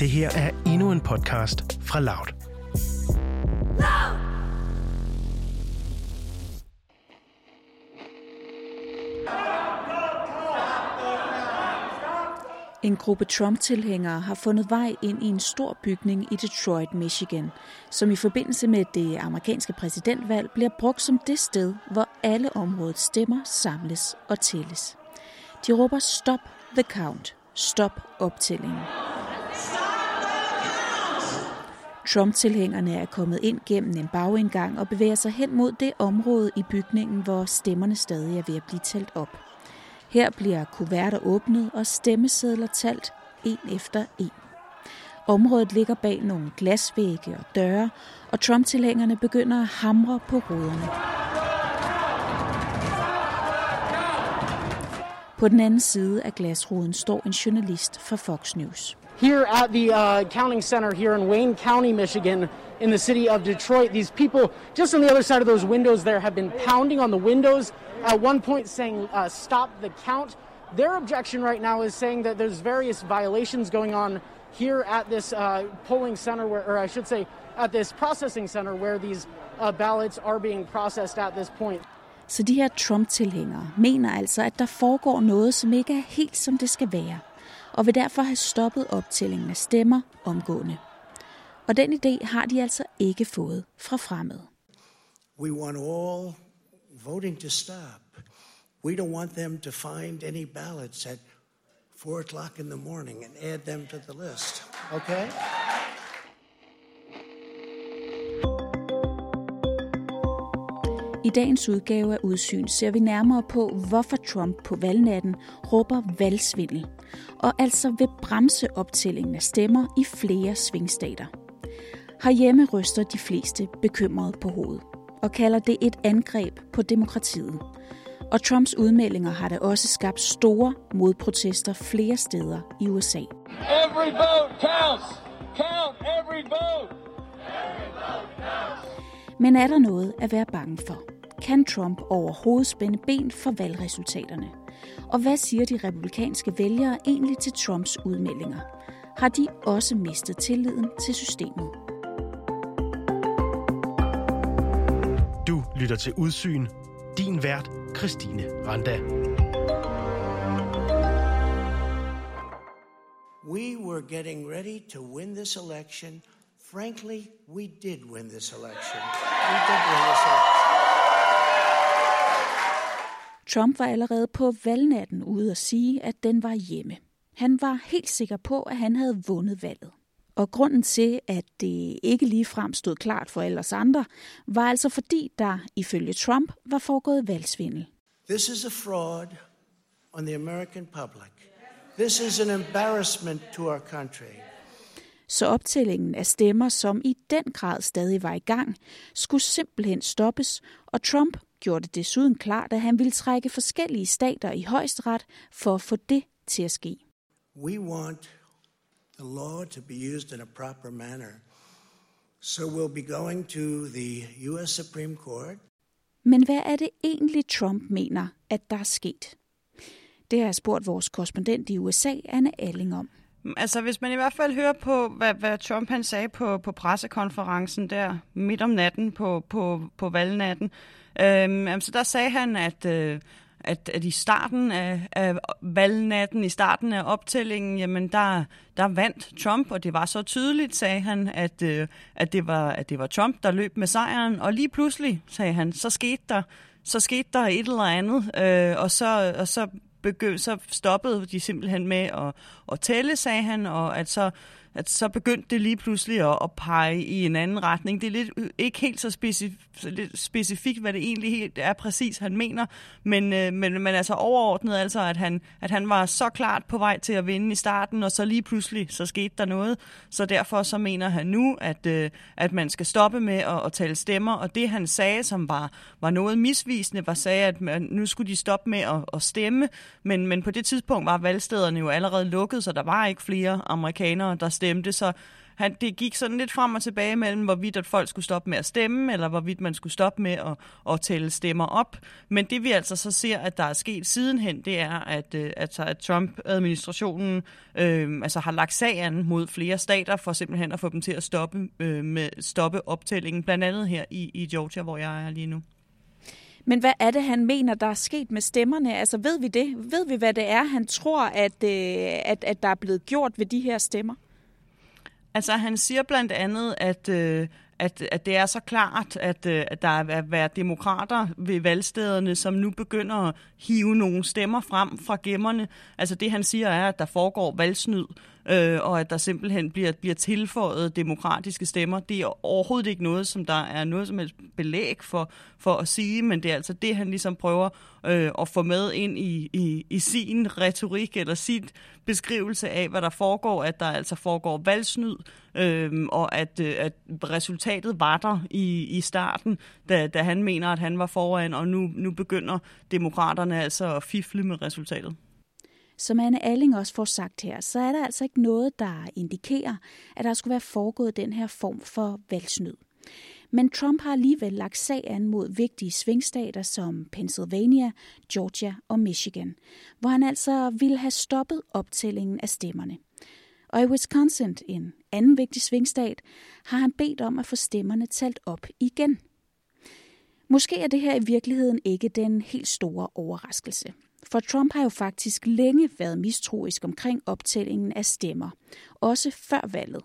Det her er endnu en podcast fra Loud. En gruppe Trump-tilhængere har fundet vej ind i en stor bygning i Detroit, Michigan, som i forbindelse med det amerikanske præsidentvalg bliver brugt som det sted, hvor alle områdets stemmer samles og tælles. De råber stop the count, stop optællingen. Trump-tilhængerne er kommet ind gennem en bagindgang og bevæger sig hen mod det område i bygningen, hvor stemmerne stadig er ved at blive talt op. Her bliver kuverter åbnet og stemmesedler talt en efter en. Området ligger bag nogle glasvægge og døre, og Trump-tilhængerne begynder at hamre på ruderne. På den anden side af glasruden står en journalist fra Fox News. Here at the uh, counting center here in Wayne County, Michigan, in the city of Detroit, these people just on the other side of those windows there have been pounding on the windows at one point saying, uh, stop the count. Their objection right now is saying that there's various violations going on here at this uh, polling center, where, or I should say, at this processing center where these uh, ballots are being processed at this point. Så de her Trump-tilhængere mener altså, at der foregår noget, som ikke er helt som det skal være, og vil derfor have stoppet optællingen af stemmer omgående. Og den idé har de altså ikke fået fra fremmede. We want all voting to stop. We don't want them to find any ballots at 4 o'clock in the morning and add them to the list. Okay? I dagens udgave af Udsyn ser vi nærmere på, hvorfor Trump på valgnatten råber valgsvindel, og altså vil bremse optællingen af stemmer i flere svingstater. Herhjemme ryster de fleste bekymret på hovedet og kalder det et angreb på demokratiet. Og Trumps udmeldinger har da også skabt store modprotester flere steder i USA. Every vote counts. Count every vote. Men er der noget at være bange for? Kan Trump overhovedet spænde ben for valgresultaterne? Og hvad siger de republikanske vælgere egentlig til Trumps udmeldinger? Har de også mistet tilliden til systemet? Du lytter til Udsyn. Din vært, Christine Randa. We were getting ready to win this election. Frankly, we did win this election. Trump var allerede på valgnatten ude at sige, at den var hjemme. Han var helt sikker på, at han havde vundet valget. Og grunden til, at det ikke lige frem stod klart for alle os andre, var altså fordi der, ifølge Trump, var foregået valgsvindel. This is a fraud on the American public. This is an embarrassment to our country. Så optællingen af stemmer, som i den grad stadig var i gang, skulle simpelthen stoppes, og Trump gjorde det desuden klart, at han ville trække forskellige stater i højesteret for at få det til at ske. We want the law to be used in a proper manner. So we'll be going to the U.S. Supreme Court. Men hvad er det egentlig, Trump mener, at der er sket? Det har jeg spurgt vores korrespondent i USA, Anne Alling, om. Altså, hvis man i hvert fald hører på, hvad, hvad Trump han sagde på, på pressekonferencen der midt om natten på, på, på valgnatten, øhm, altså, der sagde han, at, øh, at, at i starten af, af valgnatten, i starten af optællingen, jamen der, der vandt Trump, og det var så tydeligt, sagde han, at, øh, at, det var, at det var Trump, der løb med sejren, og lige pludselig, sagde han, så skete der, så skete der et eller andet, øh, og, så, og så begyndte, så stoppede de simpelthen med at, at tælle, sagde han, og at så, at så begyndte det lige pludselig at, at pege i en anden retning. Det er lidt, øh, ikke helt så specif, lidt specifikt, hvad det egentlig helt er præcis, han mener, men, øh, men, men altså overordnet altså, at han, at han var så klart på vej til at vinde i starten, og så lige pludselig, så skete der noget. Så derfor så mener han nu, at, øh, at man skal stoppe med at, at tale stemmer, og det han sagde, som var, var noget misvisende, var sagde, at man, nu skulle de stoppe med at, at stemme, men, men på det tidspunkt var valgstederne jo allerede lukket, så der var ikke flere amerikanere, der stemte, så han, det gik sådan lidt frem og tilbage mellem, hvorvidt at folk skulle stoppe med at stemme, eller hvorvidt man skulle stoppe med at, at tælle stemmer op. Men det vi altså så ser, at der er sket sidenhen, det er, at, øh, at, at Trump-administrationen øh, altså har lagt sagen mod flere stater for simpelthen at få dem til at stoppe, øh, med, stoppe optællingen, blandt andet her i, i Georgia, hvor jeg er lige nu. Men hvad er det, han mener, der er sket med stemmerne? Altså ved vi det? Ved vi, hvad det er, han tror, at, øh, at, at der er blevet gjort ved de her stemmer? Altså han siger blandt andet, at, øh, at, at det er så klart, at, øh, at der er været demokrater ved valgstederne, som nu begynder at hive nogle stemmer frem fra gemmerne. Altså det han siger er, at der foregår valgsnyd, øh, og at der simpelthen bliver, bliver tilføjet demokratiske stemmer. Det er overhovedet ikke noget, som der er noget som helst belæg for, for at sige, men det er altså det, han ligesom prøver øh, at få med ind i, i, i sin retorik eller sin beskrivelse af, hvad der foregår, at der altså foregår valgsnyd, øh, og at, øh, at resultatet var der i, i starten, da, da han mener, at han var foran, og nu, nu begynder demokraterne altså at fifle med resultatet. Som Anne Alling også får sagt her, så er der altså ikke noget, der indikerer, at der skulle være foregået den her form for valgsnyd. Men Trump har alligevel lagt sag an mod vigtige svingstater som Pennsylvania, Georgia og Michigan, hvor han altså ville have stoppet optællingen af stemmerne. Og i Wisconsin, en anden vigtig svingstat, har han bedt om at få stemmerne talt op igen. Måske er det her i virkeligheden ikke den helt store overraskelse. For Trump har jo faktisk længe været mistroisk omkring optællingen af stemmer, også før valget.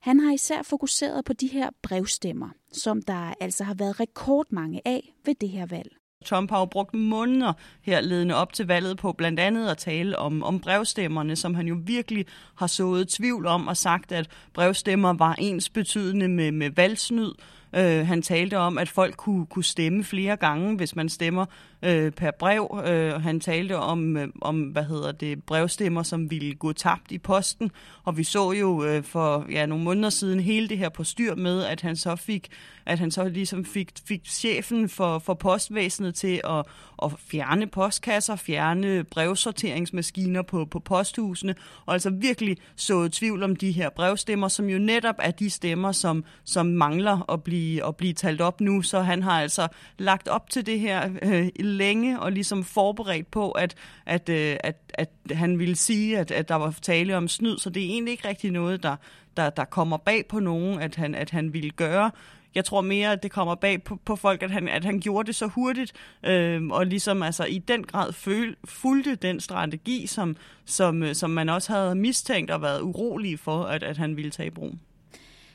Han har især fokuseret på de her brevstemmer, som der altså har været rekordmange af ved det her valg. Trump har jo brugt måneder her ledende op til valget på blandt andet at tale om, om brevstemmerne, som han jo virkelig har sået tvivl om og sagt, at brevstemmer var ens betydende med, med valgsnyd. Øh, han talte om, at folk kunne, kunne stemme flere gange, hvis man stemmer øh, per brev. Øh, han talte om, øh, om, hvad hedder det, brevstemmer, som ville gå tabt i posten. Og vi så jo øh, for ja, nogle måneder siden hele det her på styr med, at han så fik, at han så ligesom fik, fik chefen for, for postvæsenet til at, at fjerne postkasser, fjerne brevsorteringsmaskiner på, på posthusene, og altså virkelig så tvivl om de her brevstemmer, som jo netop er de stemmer, som, som mangler at blive, at blive talt op nu. Så han har altså lagt op til det her øh, længe og ligesom forberedt på, at, at, øh, at, at han ville sige, at, at der var tale om snyd, så det er egentlig ikke rigtig noget, der, der, der kommer bag på nogen, at han, at han ville gøre. Jeg tror mere, at det kommer bag på, på folk, at han, at han gjorde det så hurtigt, øh, og ligesom altså i den grad føl, fulgte den strategi, som, som, øh, som man også havde mistænkt og været urolig for, at, at han ville tage i brug.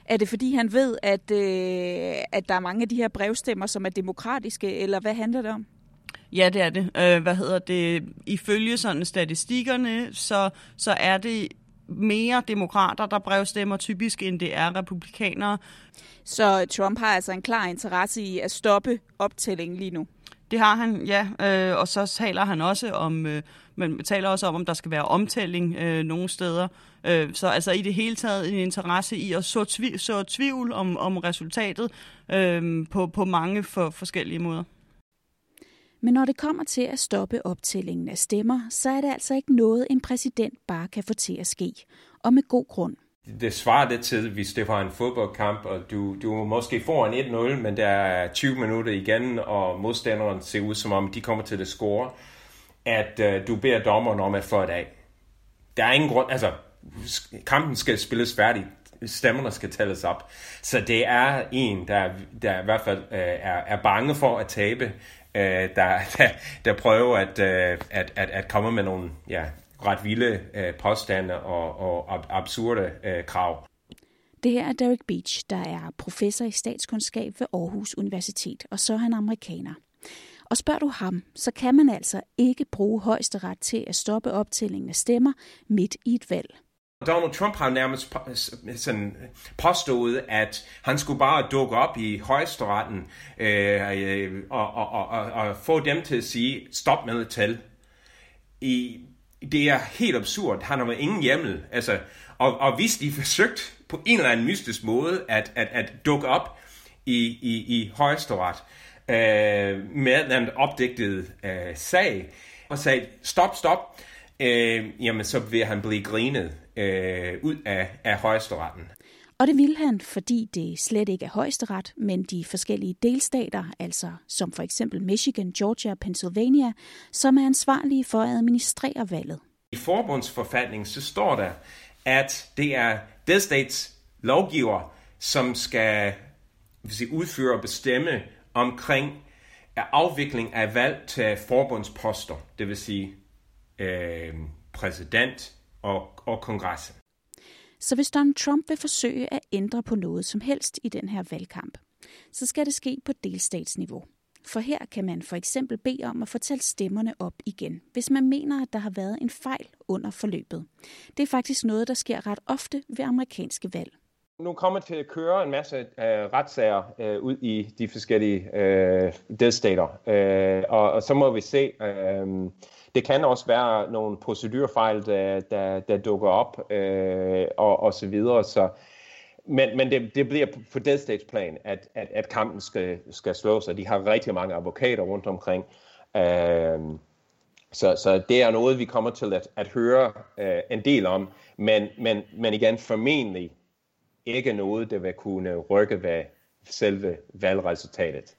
Er det fordi han ved, at, øh, at der er mange af de her brevstemmer, som er demokratiske, eller hvad handler det om? Ja, det er det. Øh, hvad hedder det? Ifølge sådan statistikkerne, så, så er det mere demokrater, der brevstemmer typisk, end det er republikanere. Så Trump har altså en klar interesse i at stoppe optællingen lige nu? Det har han, ja. Øh, og så taler han også om, øh, men taler også om, om der skal være omtælling øh, nogle steder. Øh, så altså i det hele taget en interesse i at så, tvi- så tvivl om, om resultatet øh, på, på mange for, forskellige måder. Men når det kommer til at stoppe optællingen af stemmer, så er det altså ikke noget, en præsident bare kan få til at ske. Og med god grund. Det svarer lidt til, hvis det var en fodboldkamp, og du, du måske får en 1-0, men der er 20 minutter igen, og modstanderen ser ud som om, de kommer til at score, at uh, du beder dommeren om at få et af. Der er ingen grund, altså kampen skal spilles færdig, stemmerne skal tælles op. Så det er en, der, der i hvert fald uh, er, er bange for at tabe, øh, der, der, der prøver at, øh, at, at, at komme med nogle ja, ret vilde øh, påstande og, og ab- absurde øh, krav. Det her er Derek Beach, der er professor i statskundskab ved Aarhus Universitet, og så er han amerikaner. Og spørger du ham, så kan man altså ikke bruge højesteret til at stoppe optællingen af stemmer midt i et valg. Donald Trump har nærmest sådan påstået, at han skulle bare dukke op i højesteretten øh, og, og, og, og, og få dem til at sige, stop med at tælle. I, det er helt absurd. Han har ingen hjemmel. Altså, og, og hvis de forsøgt på en eller anden mystisk måde at, at, at dukke op i, i, i højesteret øh, med en opdigtet øh, sag, og sagde, stop, stop, øh, jamen så vil han blive grinet øh, ud af, af højesteretten. Og det vil han, fordi det slet ikke er højesteret, men de forskellige delstater, altså som for eksempel Michigan, Georgia og Pennsylvania, som er ansvarlige for at administrere valget. I forbundsforfatningen så står der, at det er delstats lovgiver, som skal sige, udføre og bestemme omkring afvikling af valg til forbundsposter, det vil sige øh, præsident og, og kongressen. Så hvis Donald Trump vil forsøge at ændre på noget som helst i den her valgkamp, så skal det ske på delstatsniveau. For her kan man for eksempel bede om at fortælle stemmerne op igen, hvis man mener, at der har været en fejl under forløbet. Det er faktisk noget, der sker ret ofte ved amerikanske valg. Nu kommer til at køre en masse uh, retssager uh, ud i de forskellige uh, delstater, uh, og, og så må vi se. Uh, det kan også være nogle procedurfejl, der, der, der dukker op, øh, og, og så videre. Så, men men det, det bliver på delstatsplan, at, at, at kampen skal, skal slås, og de har rigtig mange advokater rundt omkring. Øh, så, så det er noget, vi kommer til at, at høre øh, en del om, men, men, men igen formentlig ikke noget, der vil kunne rykke ved selve valgresultatet.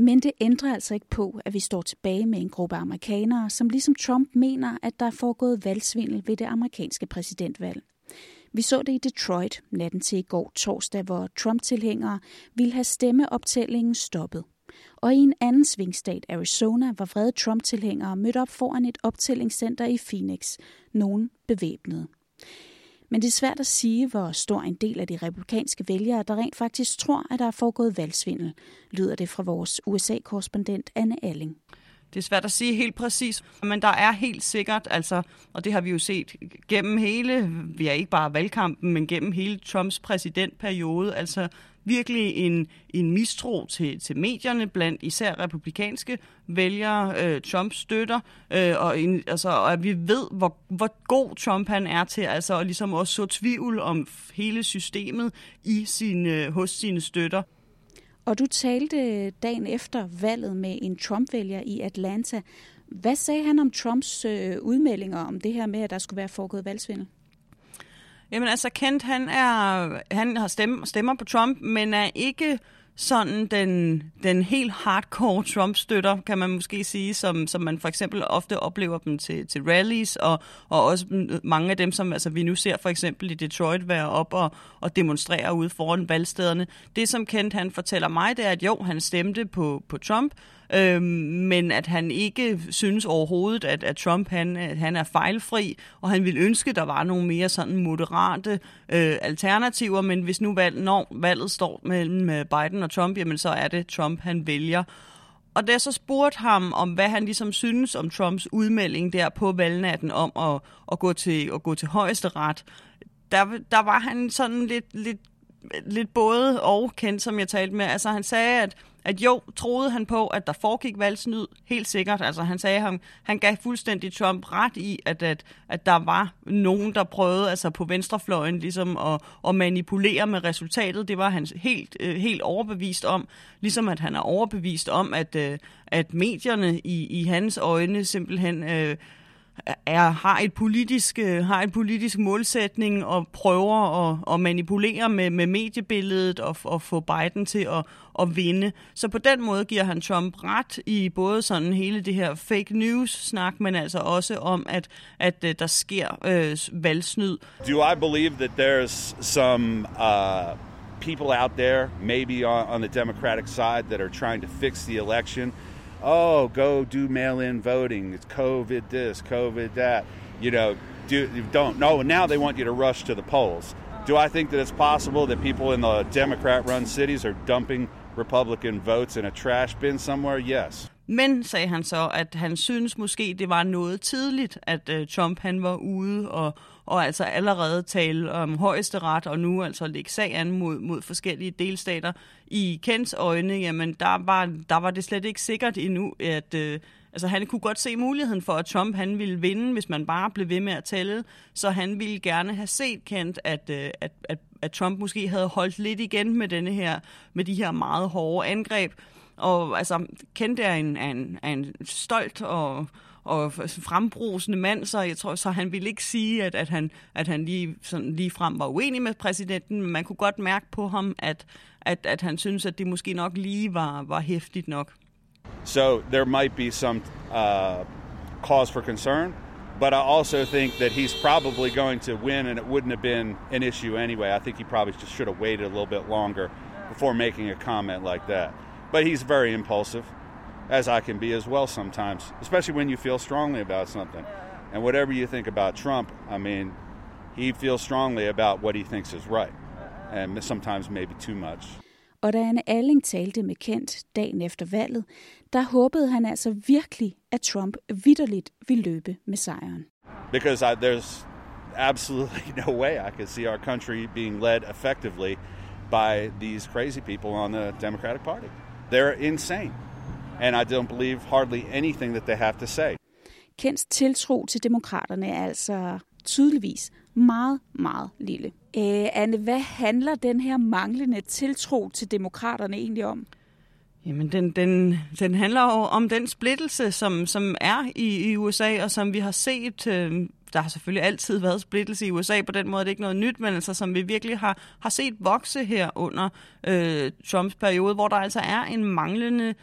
Men det ændrer altså ikke på, at vi står tilbage med en gruppe amerikanere, som ligesom Trump mener, at der er foregået valgsvindel ved det amerikanske præsidentvalg. Vi så det i Detroit natten til i går torsdag, hvor Trump-tilhængere ville have stemmeoptællingen stoppet. Og i en anden svingstat, Arizona, var vrede Trump-tilhængere mødt op foran et optællingscenter i Phoenix, nogen bevæbnede. Men det er svært at sige, hvor stor en del af de republikanske vælgere, der rent faktisk tror, at der er foregået valgsvindel, lyder det fra vores USA-korrespondent Anne Alling. Det er svært at sige helt præcis, men der er helt sikkert, altså, og det har vi jo set gennem hele, vi er ikke bare valgkampen, men gennem hele Trumps præsidentperiode, altså virkelig en, en mistro til, til medierne blandt især republikanske vælgere, øh, Trump støtter, øh, og, en, altså, og at vi ved, hvor, hvor god Trump han er til altså, at ligesom også så tvivl om hele systemet i sine, øh, hos sine støtter. Og du talte dagen efter valget med en Trump-vælger i Atlanta. Hvad sagde han om Trumps øh, udmeldinger om det her med, at der skulle være foregået valgsvindel? Jamen altså, Kent, han, er, han har stemme, stemmer på Trump, men er ikke sådan den, den helt hardcore Trump-støtter, kan man måske sige, som, som man for eksempel ofte oplever dem til, til rallies, og, og også mange af dem, som altså, vi nu ser for eksempel i Detroit være op og, og demonstrere ude foran valgstederne. Det, som Kent han fortæller mig, det er, at jo, han stemte på, på Trump, øh, men at han ikke synes overhovedet, at, at Trump han, han er fejlfri, og han vil ønske, at der var nogle mere sådan moderate øh, alternativer, men hvis nu valg, når valget står mellem øh, Biden og Trump, jamen så er det Trump, han vælger. Og da jeg så spurgte ham om, hvad han ligesom synes om Trumps udmelding der på valgnatten om at, at, gå, til, at gå til højesteret, der, der var han sådan lidt, lidt lidt både og kendt, som jeg talte med. Altså han sagde, at, at jo, troede han på, at der foregik valgsnyd, helt sikkert. Altså han sagde, han, han gav fuldstændig Trump ret i, at, at, at der var nogen, der prøvede altså på venstrefløjen ligesom at, at manipulere med resultatet. Det var han helt, øh, helt overbevist om. Ligesom at han er overbevist om, at, øh, at medierne i, i hans øjne simpelthen... Øh, er, har, et politisk, øh, har en politisk målsætning og prøver at, at manipulere med, med mediebilledet og, og få Biden til at, at vinde. Så på den måde giver han Trump ret i både sådan hele det her fake news-snak, men altså også om, at, at øh, der sker øh, valgsnyd. Do I believe that there's some uh, people out there, maybe on, on the Democratic side, that are trying to fix the election – oh, go do mail-in voting. It's COVID this, COVID that. You know, do don't. No, now they want you to rush to the polls. Do I think that it's possible that people in the Democrat-run cities are dumping Republican votes in a trash bin somewhere? Yes. Men, sagde han så, at han synes måske, det var noget tidligt, at øh, Trump han var ude og, og altså allerede tale om højesteret, og nu altså lægge sag an mod, mod forskellige delstater. I Kents øjne, jamen der var, der var det slet ikke sikkert endnu, at... Øh, Altså han kunne godt se muligheden for, at Trump han ville vinde, hvis man bare blev ved med at tælle. Så han ville gerne have set Kent, at, øh, at, at, at Trump måske havde holdt lidt igen med, denne her, med de her meget hårde angreb. Og altså, kendte er en, en, en stolt og, og frembrusende mand, så jeg tror, så han ville ikke sige, at, at han, at han lige, sådan, lige frem var uenig med præsidenten, men man kunne godt mærke på ham, at, at, at han synes, at det måske nok lige var, var hæftigt nok. So there might be some uh, cause for concern, but I also think that he's probably going to win, and it wouldn't have been an issue anyway. I think he probably just should have waited a little bit longer before making a comment like that. But he's very impulsive, as I can be as well sometimes, especially when you feel strongly about something. And whatever you think about Trump, I mean, he feels strongly about what he thinks is right, uh-uh. and sometimes maybe too much. Og da Anne Alling talte med Kent dagen efter valget, der håbede han altså virkelig, at Trump vidderligt ville løbe med sejren. Because I, there's absolutely no way I could see our country being led effectively by these crazy people on the Democratic Party. They're insane. And I don't believe hardly anything that they have to say. Kents tiltro til demokraterne er altså tydeligvis meget, meget lille. Øh, Anne, hvad handler den her manglende tiltro til demokraterne egentlig om? Jamen, den, den, den handler jo om den splittelse, som, som er i, i USA, og som vi har set... Øh, der har selvfølgelig altid været splittelse i USA, på den måde det er ikke noget nyt, men altså, som vi virkelig har, har set vokse her under øh, Trumps periode, hvor der altså er en manglende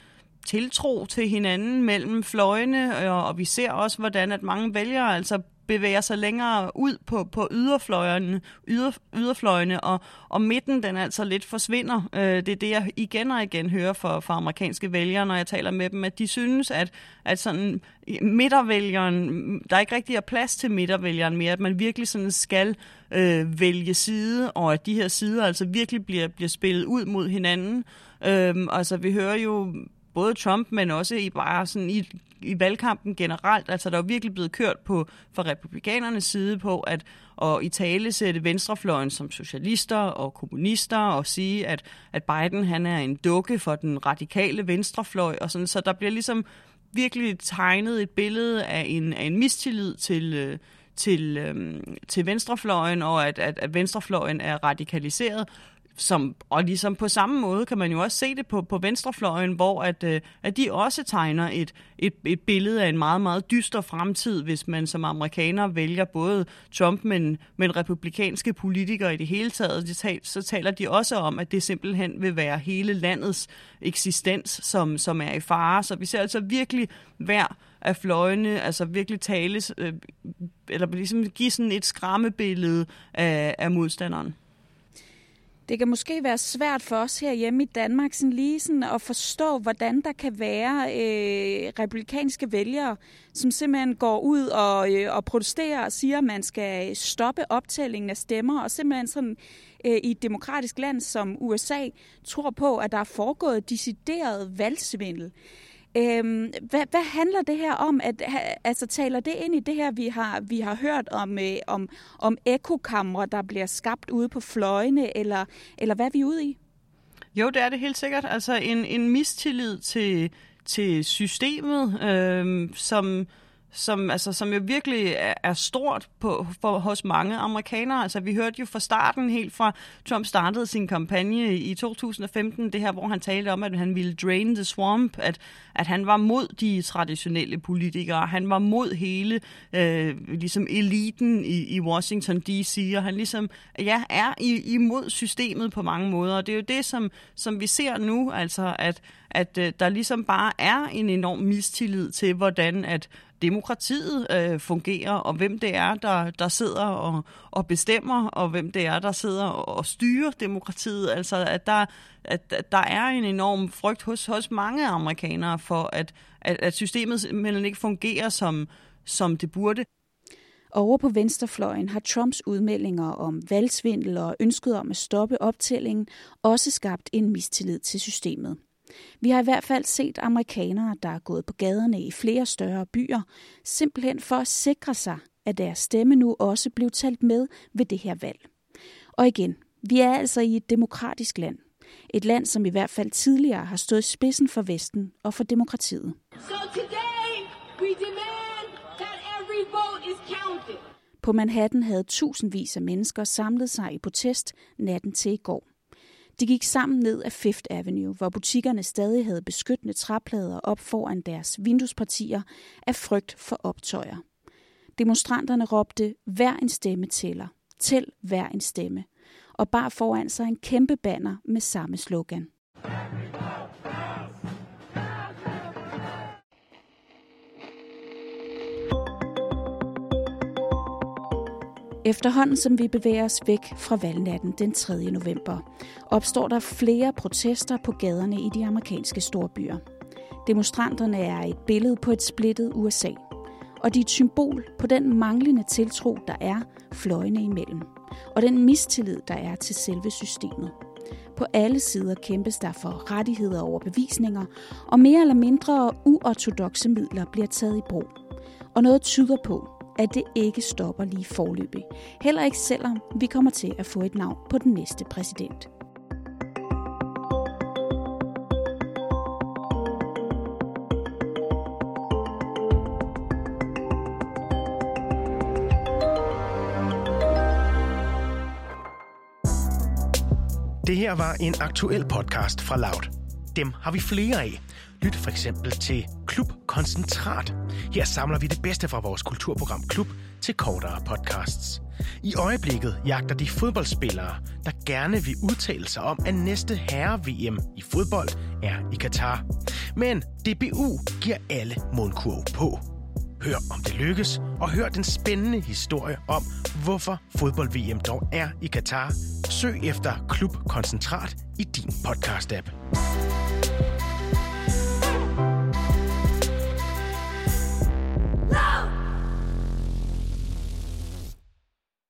tiltro til hinanden mellem fløjene, og, og vi ser også, hvordan at mange vælgere altså bevæger sig længere ud på, på yderfløjene, yder, yderfløjene og, og midten den altså lidt forsvinder. Øh, det er det, jeg igen og igen hører fra, fra amerikanske vælgere, når jeg taler med dem, at de synes, at, at sådan midtervælgeren, der er ikke rigtig er plads til midtervælgeren mere, at man virkelig sådan skal øh, vælge side, og at de her sider altså virkelig bliver, bliver spillet ud mod hinanden. Øh, altså vi hører jo både Trump, men også i bare sådan i, i valgkampen generelt. Altså, der er virkelig blevet kørt på fra republikanernes side på at og i tale sætte venstrefløjen som socialister og kommunister og sige, at, at Biden han er en dukke for den radikale venstrefløj. Og sådan, så der bliver ligesom virkelig tegnet et billede af en, af en mistillid til, øh, til, øhm, til venstrefløjen, og at, at, at venstrefløjen er radikaliseret som, og ligesom på samme måde kan man jo også se det på, på venstrefløjen, hvor at, øh, at de også tegner et, et, et billede af en meget, meget dyster fremtid, hvis man som amerikaner vælger både Trump, men, men republikanske politikere i det hele taget. De tal, så taler de også om, at det simpelthen vil være hele landets eksistens, som, som er i fare. Så vi ser altså virkelig hver af fløjene, altså virkelig tales, øh, eller ligesom give sådan et skræmmebillede af, af modstanderen. Det kan måske være svært for os her hjemme i Danmark sådan lige sådan at forstå, hvordan der kan være øh, republikanske vælgere, som simpelthen går ud og, øh, og protesterer og siger, at man skal stoppe optællingen af stemmer, og simpelthen sådan øh, i et demokratisk land som USA tror på, at der er foregået decideret valgsvindel. Øhm, hvad, hvad handler det her om? At, altså taler det ind i det her, vi har, vi har hørt om, øh, om, om ekokamre, der bliver skabt ude på fløjene, eller, eller hvad er vi ude i? Jo, det er det helt sikkert. Altså en, en mistillid til, til systemet, øh, som som, altså, som jo virkelig er, er stort på, for, hos mange amerikanere. Altså, vi hørte jo fra starten, helt fra Trump startede sin kampagne i 2015, det her, hvor han talte om, at han ville drain the swamp, at, at han var mod de traditionelle politikere, han var mod hele øh, ligesom eliten i, i Washington D.C., og han ligesom ja, er i, imod systemet på mange måder, og det er jo det, som, som vi ser nu, altså at, at øh, der ligesom bare er en enorm mistillid til, hvordan at demokratiet øh, fungerer, og hvem det er, der, der sidder og, og bestemmer, og hvem det er, der sidder og, og styrer demokratiet. Altså, at der, at, at der er en enorm frygt hos, hos mange amerikanere for, at, at, at systemet simpelthen ikke fungerer, som, som det burde. Over på venstrefløjen har Trumps udmeldinger om valgsvindel og ønsket om at stoppe optællingen også skabt en mistillid til systemet. Vi har i hvert fald set amerikanere, der er gået på gaderne i flere større byer, simpelthen for at sikre sig, at deres stemme nu også blev talt med ved det her valg. Og igen, vi er altså i et demokratisk land. Et land, som i hvert fald tidligere har stået spidsen for Vesten og for demokratiet. So today we demand that every vote is counted. På Manhattan havde tusindvis af mennesker samlet sig i protest natten til i går. De gik sammen ned af Fifth Avenue, hvor butikkerne stadig havde beskyttende træplader op foran deres vinduespartier af frygt for optøjer. Demonstranterne råbte, hver en stemme tæller, tæl hver en stemme, og bar foran sig en kæmpe banner med samme slogan. Efterhånden som vi bevæger os væk fra valgnatten den 3. november, opstår der flere protester på gaderne i de amerikanske storbyer. Demonstranterne er et billede på et splittet USA, og de er et symbol på den manglende tiltro, der er fløjene imellem, og den mistillid, der er til selve systemet. På alle sider kæmpes der for rettigheder og overbevisninger, og mere eller mindre uortodoxe midler bliver taget i brug. Og noget tyder på, at det ikke stopper lige forløbig. Heller ikke selvom vi kommer til at få et navn på den næste præsident. Det her var en aktuel podcast fra Loud. Dem har vi flere af. Lyt for eksempel til Klub Koncentrat. Her samler vi det bedste fra vores kulturprogram Klub til kortere podcasts. I øjeblikket jagter de fodboldspillere, der gerne vil udtale sig om, at næste herre-VM i fodbold er i Katar. Men DBU giver alle mundkurv på. Hør om det lykkes, og hør den spændende historie om, hvorfor fodbold-VM dog er i Katar. Søg efter Klub Koncentrat i din podcast-app. No!